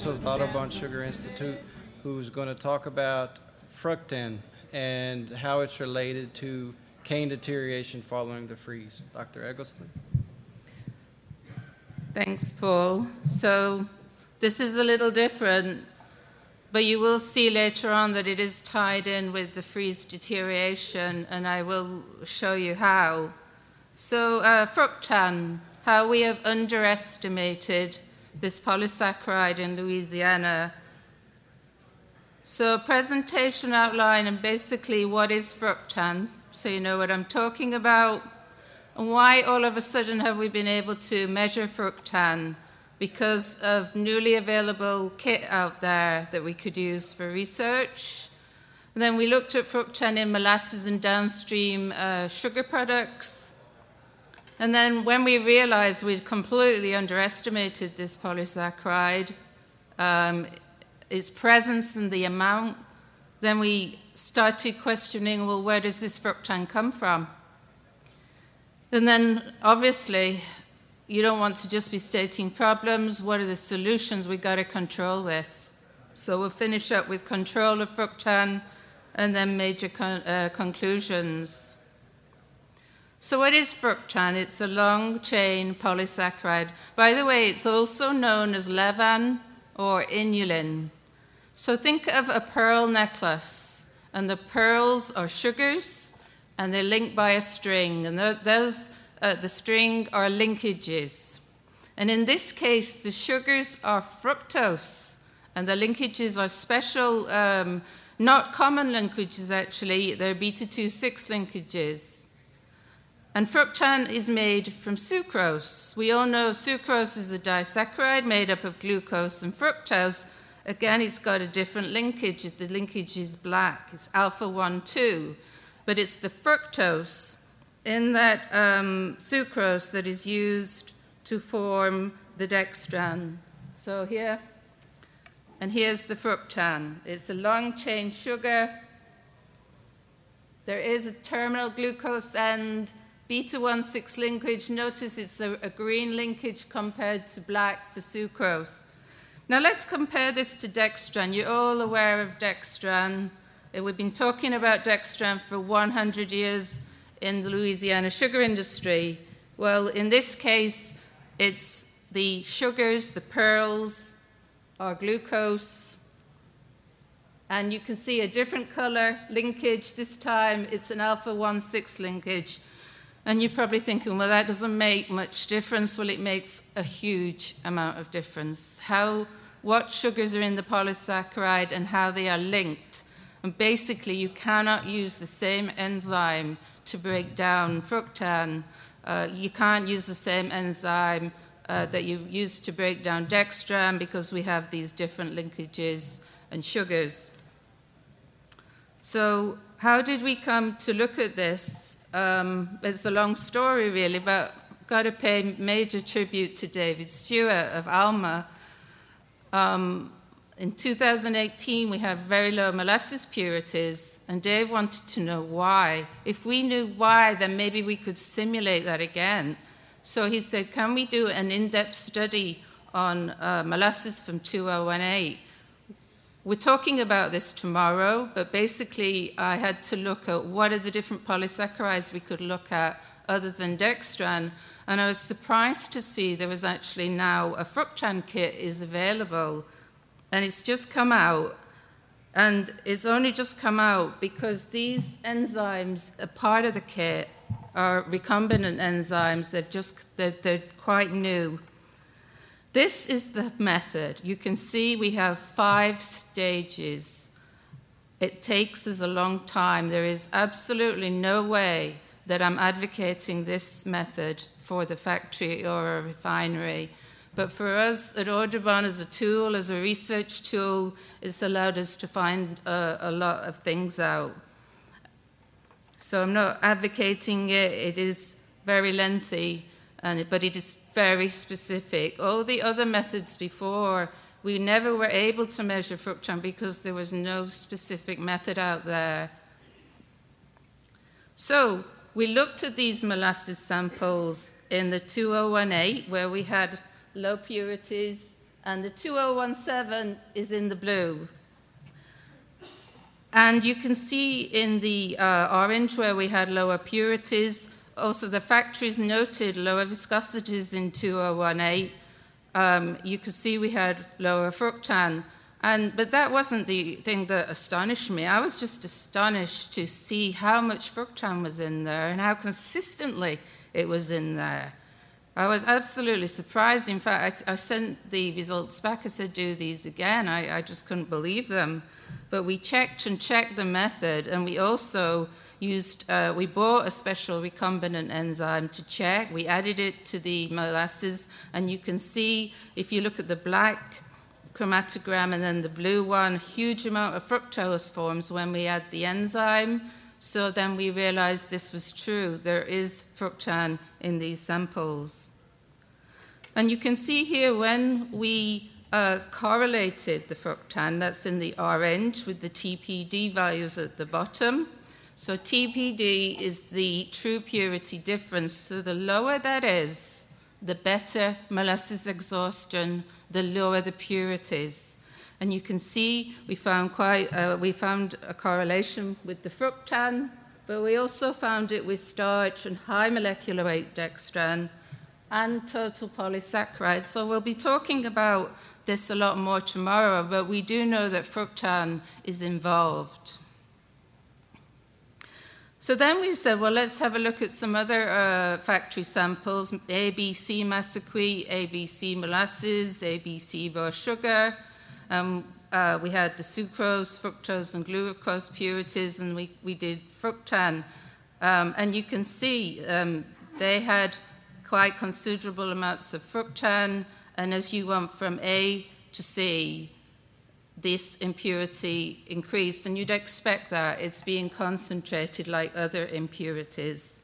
also the Audubon Sugar Institute, who's going to talk about fructan and how it's related to cane deterioration following the freeze. Dr. Eggleston? Thanks, Paul. So this is a little different, but you will see later on that it is tied in with the freeze deterioration, and I will show you how. So, uh, fructan, how we have underestimated this polysaccharide in Louisiana. So, a presentation outline and basically what is fructan, so you know what I'm talking about. And why all of a sudden have we been able to measure fructan? Because of newly available kit out there that we could use for research. And then we looked at fructan in molasses and downstream uh, sugar products. And then when we realized we'd completely underestimated this polysaccharide, um, its presence and the amount, then we started questioning well, where does this fructan come from? And then obviously, you don't want to just be stating problems. What are the solutions? We've got to control this. So we'll finish up with control of fructan and then major con- uh, conclusions. So, what is fructan? It's a long chain polysaccharide. By the way, it's also known as levan or inulin. So, think of a pearl necklace, and the pearls are sugars, and they're linked by a string, and those, uh, the string are linkages. And in this case, the sugars are fructose, and the linkages are special, um, not common linkages actually, they're beta 2 6 linkages. And fructan is made from sucrose. We all know sucrose is a disaccharide made up of glucose and fructose. Again, it's got a different linkage. The linkage is black, it's alpha 1 2 but it's the fructose in that um, sucrose that is used to form the dextran. So here, and here's the fructan. It's a long chain sugar. There is a terminal glucose end, beta 1 6 linkage. Notice it's a, a green linkage compared to black for sucrose. Now let's compare this to dextran. You're all aware of dextran. Uh, we've been talking about dextran for 100 years in the Louisiana sugar industry. Well, in this case, it's the sugars, the pearls, or glucose. And you can see a different color linkage. This time it's an alpha 1 6 linkage. And you're probably thinking, well, that doesn't make much difference. Well, it makes a huge amount of difference. How, what sugars are in the polysaccharide and how they are linked and basically, you cannot use the same enzyme to break down fructan. Uh, you can't use the same enzyme uh, that you use to break down dextran because we have these different linkages and sugars. So, how did we come to look at this? Um, it's a long story, really, but got to pay major tribute to David Stewart of Alma. Um, in 2018, we have very low molasses purities, and Dave wanted to know why. If we knew why, then maybe we could simulate that again. So he said, Can we do an in depth study on uh, molasses from 2018? We're talking about this tomorrow, but basically, I had to look at what are the different polysaccharides we could look at other than dextran. And I was surprised to see there was actually now a fructan kit is available and it's just come out. And it's only just come out because these enzymes, a part of the kit, are recombinant enzymes. They've just, they're, they're quite new. This is the method. You can see we have five stages. It takes us a long time. There is absolutely no way that I'm advocating this method for the factory or a refinery. But for us at Audubon, as a tool, as a research tool, it's allowed us to find a, a lot of things out. So I'm not advocating it, it is very lengthy. And, but it is very specific. All the other methods before, we never were able to measure fructan because there was no specific method out there. So we looked at these molasses samples in the 2018 where we had low purities, and the 2017 is in the blue. And you can see in the uh, orange where we had lower purities, also the factories noted lower viscosities in 2018. Um, you could see we had lower fructan. And, but that wasn't the thing that astonished me. I was just astonished to see how much fructan was in there and how consistently it was in there. I was absolutely surprised. In fact, I, I sent the results back. I said, do these again. I, I just couldn't believe them. But we checked and checked the method, and we also used, uh, we bought a special recombinant enzyme to check. We added it to the molasses, and you can see if you look at the black chromatogram and then the blue one, huge amount of fructose forms when we add the enzyme. So then we realized this was true. There is fructan in these samples. And you can see here when we uh, correlated the fructan, that's in the orange, with the TPD values at the bottom. So TPD is the true purity difference. So the lower that is, the better molasses exhaustion, the lower the purities. And you can see we found quite uh, we found a correlation with the fructan, but we also found it with starch and high molecular weight dextran and total polysaccharides. So we'll be talking about this a lot more tomorrow, but we do know that fructan is involved. So then we said, well, let's have a look at some other uh, factory samples ABC massecuite, ABC molasses, ABC raw sugar. Um, uh, we had the sucrose, fructose, and glucose purities, and we, we did fructan. Um, and you can see um, they had quite considerable amounts of fructan, and as you went from A to C, this impurity increased, and you'd expect that. It's being concentrated like other impurities.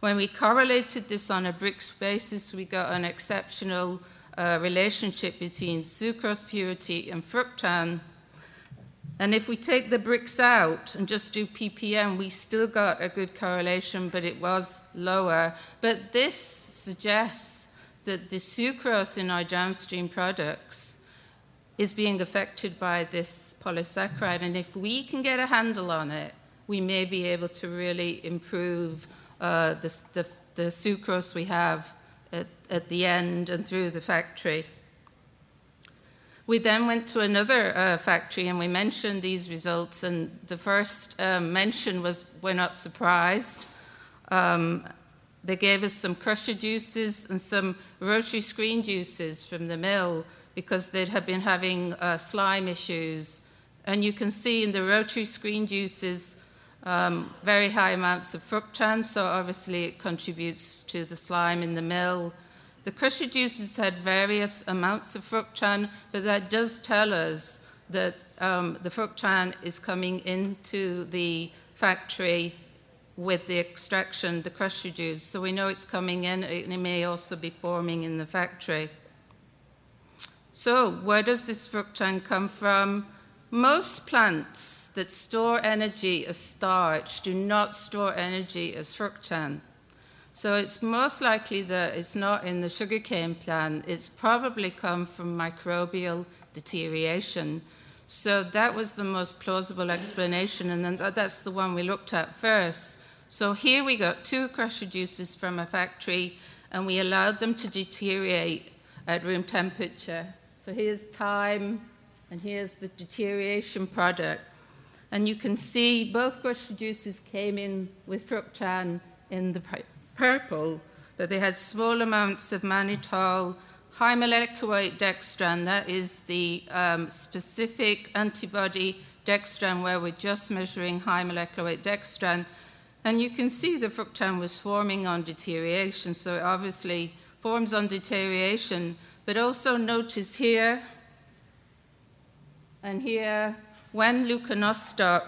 When we correlated this on a Brix basis, we got an exceptional uh, relationship between sucrose purity and fructan. And if we take the Brix out and just do ppm, we still got a good correlation, but it was lower. But this suggests that the sucrose in our downstream products is being affected by this polysaccharide. And if we can get a handle on it, we may be able to really improve uh, the, the, the, sucrose we have at, at, the end and through the factory. We then went to another uh, factory and we mentioned these results. And the first um, mention was we're not surprised. Um, they gave us some crusher juices and some rotary screen juices from the mill because they had been having uh, slime issues. And you can see in the rotary screen juices um, very high amounts of fructan, so obviously it contributes to the slime in the mill. The crusher juices had various amounts of fructan, but that does tell us that um, the fructan is coming into the factory with the extraction, the crusher juice. So we know it's coming in, it may also be forming in the factory. So, where does this fructan come from? Most plants that store energy as starch do not store energy as fructan. So it's most likely that it's not in the sugarcane plant. It's probably come from microbial deterioration. So that was the most plausible explanation, and then that's the one we looked at first. So here we got two crusher juices from a factory, and we allowed them to deteriorate at room temperature. So here's time, and here's the deterioration product. And you can see both crusher juices came in with fructan in the purple, but they had small amounts of mannitol, high molecular weight dextran, that is the um, specific antibody dextran where we're just measuring high molecular weight dextran. And you can see the fructan was forming on deterioration, so it obviously forms on deterioration but also notice here and here when leuconostoc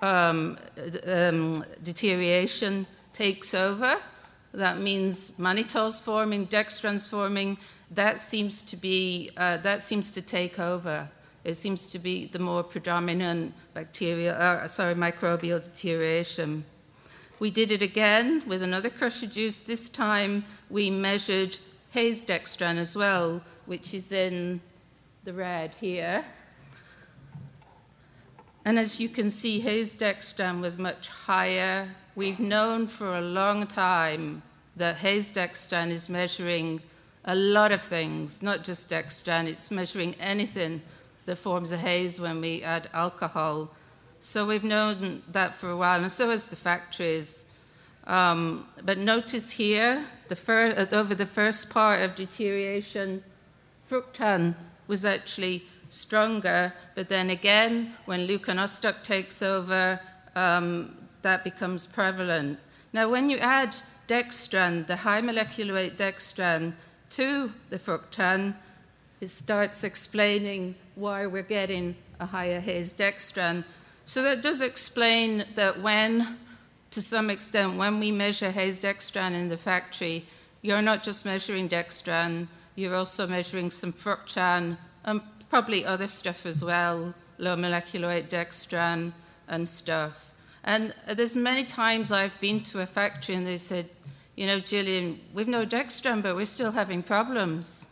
um, um, deterioration takes over, that means mannitol's forming, dextran's forming. That seems to be uh, that seems to take over. It seems to be the more predominant bacterial, uh, sorry, microbial deterioration. We did it again with another crusher juice. This time we measured haze dextran as well, which is in the red here. And as you can see, haze dextran was much higher. We've known for a long time that haze dextran is measuring a lot of things, not just dextran, it's measuring anything that forms a haze when we add alcohol. So we've known that for a while, and so has the factories. Um, but notice here, the uh, over the first part of deterioration, fructan was actually stronger, but then again, when leuconostoc takes over, um, that becomes prevalent. Now, when you add dextran, the high molecular weight dextran, to the fructan, it starts explaining why we're getting a higher haze dextran. So that does explain that when, to some extent, when we measure haze dextran in the factory, you're not just measuring dextran, you're also measuring some fructan and probably other stuff as well, low molecular weight dextran and stuff. And there's many times I've been to a factory and they've said, you know, Gillian, we've no dextran, but we're still having problems,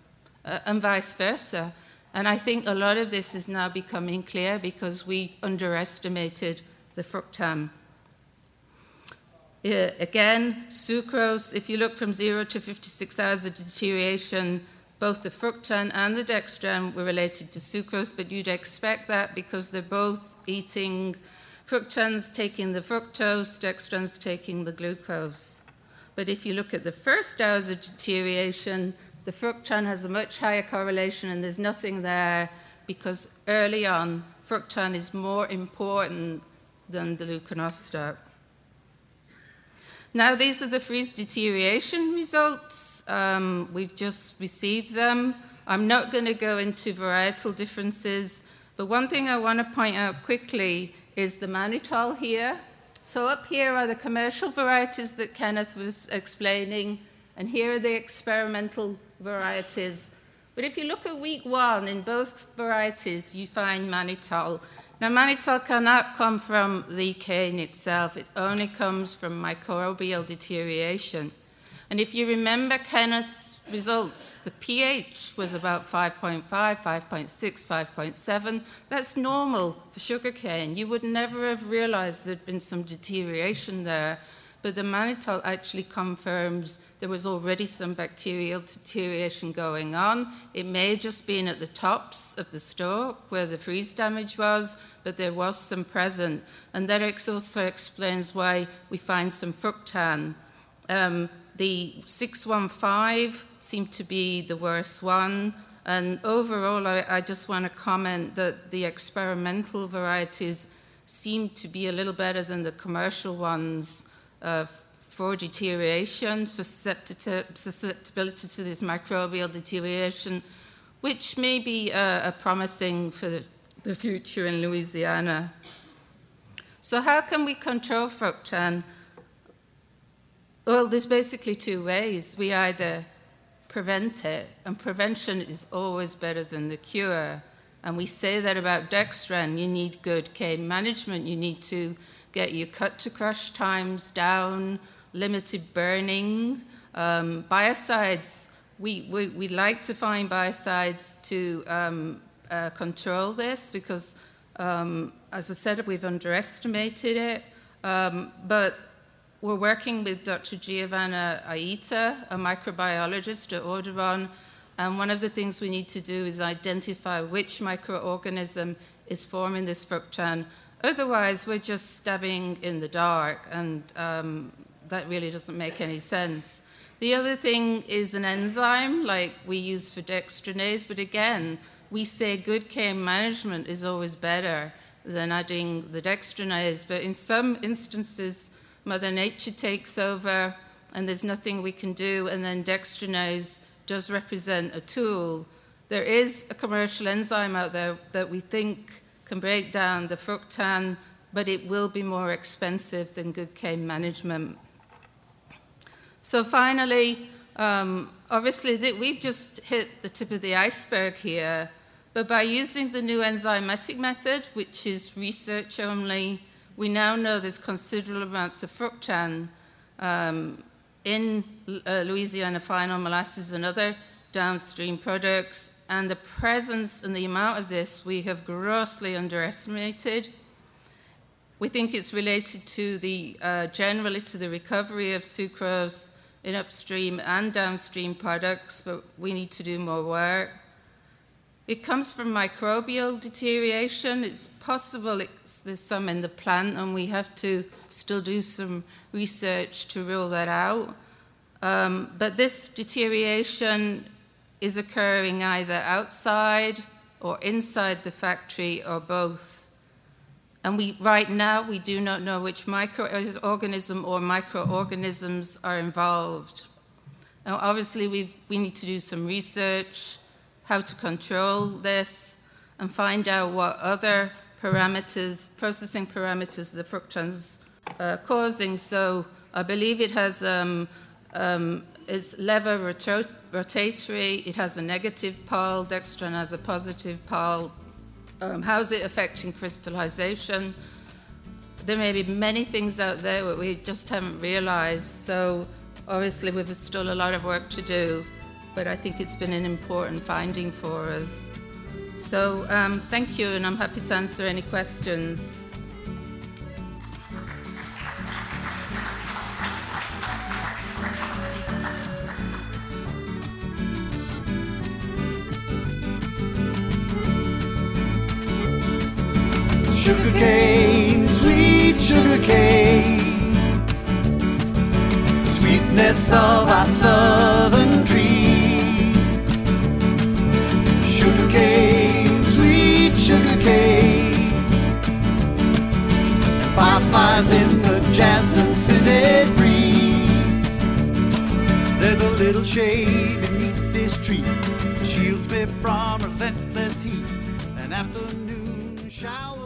uh, and vice versa. And I think a lot of this is now becoming clear because we underestimated the fructan. Again, sucrose, if you look from zero to 56 hours of deterioration, both the fructan and the dextran were related to sucrose, but you'd expect that because they're both eating fructans taking the fructose, dextrans taking the glucose. But if you look at the first hours of deterioration, the fructan has a much higher correlation, and there's nothing there because early on, fructan is more important than the leuconostoc. Now, these are the freeze deterioration results. Um, we've just received them. I'm not going to go into varietal differences, but one thing I want to point out quickly is the mannitol here. So, up here are the commercial varieties that Kenneth was explaining, and here are the experimental varieties. But if you look at week one, in both varieties, you find mannitol. Now, mannitol cannot come from the cane itself, it only comes from microbial deterioration. And if you remember Kenneth's results, the pH was about 5.5, 5.6, 5.7. That's normal for sugarcane. You would never have realized there'd been some deterioration there. But the mannitol actually confirms there was already some bacterial deterioration going on. It may have just been at the tops of the stalk where the freeze damage was, but there was some present. And that also explains why we find some fructan. Um, the 615 seemed to be the worst one. And overall, I, I just want to comment that the experimental varieties seem to be a little better than the commercial ones uh, for deterioration, susceptibility to this microbial deterioration, which may be uh, promising for the future in Louisiana. So, how can we control fructan? Well, there's basically two ways. We either prevent it, and prevention is always better than the cure. And we say that about dextran. You need good cane management. You need to get your cut to crush times down, limited burning. Um, biocides, we, we, we like to find biocides to um, uh, control this because, um, as I said, we've underestimated it. Um, but we're working with Dr. Giovanna Aita, a microbiologist at Audubon, and one of the things we need to do is identify which microorganism is forming this fructan Otherwise, we're just stabbing in the dark, and um, that really doesn't make any sense. The other thing is an enzyme like we use for dextranase, but again, we say good cane management is always better than adding the dextranase. But in some instances, Mother Nature takes over and there's nothing we can do, and then dextranase does represent a tool. There is a commercial enzyme out there that we think can break down the fructan, but it will be more expensive than good cane management. So finally, um, obviously we've just hit the tip of the iceberg here, but by using the new enzymatic method, which is research only, we now know there's considerable amounts of fructan um, in uh, Louisiana final molasses and other downstream products, and the presence and the amount of this we have grossly underestimated. We think it's related to the uh, generally to the recovery of sucrose in upstream and downstream products, but we need to do more work. It comes from microbial deterioration. It's possible it's, there's some in the plant, and we have to still do some research to rule that out. Um, but this deterioration is occurring either outside or inside the factory or both. And we, right now, we do not know which microorganism or microorganisms are involved. Now, obviously, we we need to do some research how to control this, and find out what other parameters, processing parameters, the fructans uh, causing. So I believe it has um, um, is levorotatory. It has a negative pole. Dextran has a positive pole. Um, how's it affecting crystallization? There may be many things out there that we just haven't realized. So obviously, we've still a lot of work to do but I think it's been an important finding for us. So um, thank you, and I'm happy to answer any questions. Sugar cane, sweet sugar cane, sweetness of our southern trees. Sugar cane, sweet sugar cane, fireflies in the jasmine scented breeze. There's a little shade beneath this tree, shields me from relentless heat. An afternoon shower.